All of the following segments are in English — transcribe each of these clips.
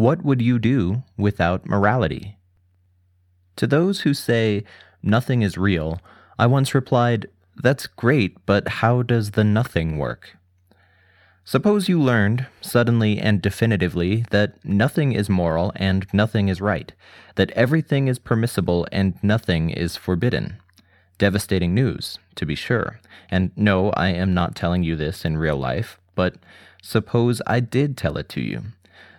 What would you do without morality? To those who say nothing is real, I once replied, That's great, but how does the nothing work? Suppose you learned, suddenly and definitively, that nothing is moral and nothing is right, that everything is permissible and nothing is forbidden. Devastating news, to be sure. And no, I am not telling you this in real life, but suppose I did tell it to you.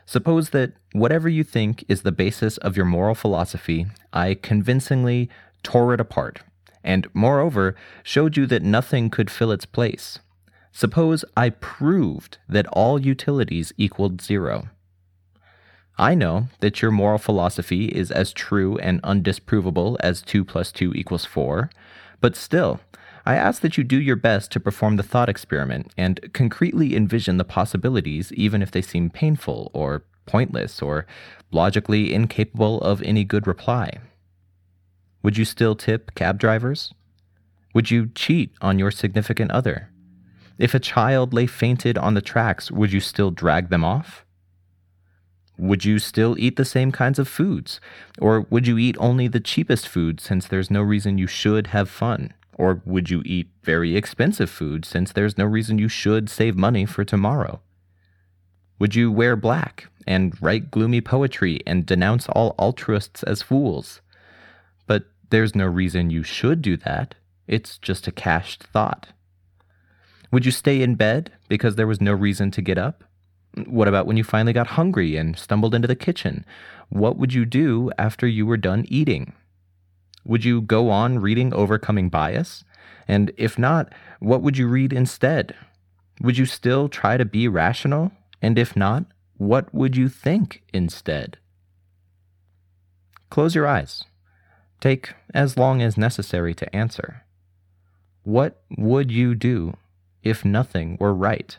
Suppose that whatever you think is the basis of your moral philosophy, I convincingly tore it apart, and moreover, showed you that nothing could fill its place. Suppose I proved that all utilities equaled zero. I know that your moral philosophy is as true and undisprovable as 2 plus 2 equals 4, but still, I ask that you do your best to perform the thought experiment and concretely envision the possibilities, even if they seem painful or pointless or logically incapable of any good reply. Would you still tip cab drivers? Would you cheat on your significant other? If a child lay fainted on the tracks, would you still drag them off? Would you still eat the same kinds of foods? Or would you eat only the cheapest food since there's no reason you should have fun? Or would you eat very expensive food since there's no reason you should save money for tomorrow? Would you wear black and write gloomy poetry and denounce all altruists as fools? But there's no reason you should do that. It's just a cached thought. Would you stay in bed because there was no reason to get up? What about when you finally got hungry and stumbled into the kitchen? What would you do after you were done eating? Would you go on reading Overcoming Bias? And if not, what would you read instead? Would you still try to be rational? And if not, what would you think instead? Close your eyes. Take as long as necessary to answer. What would you do if nothing were right?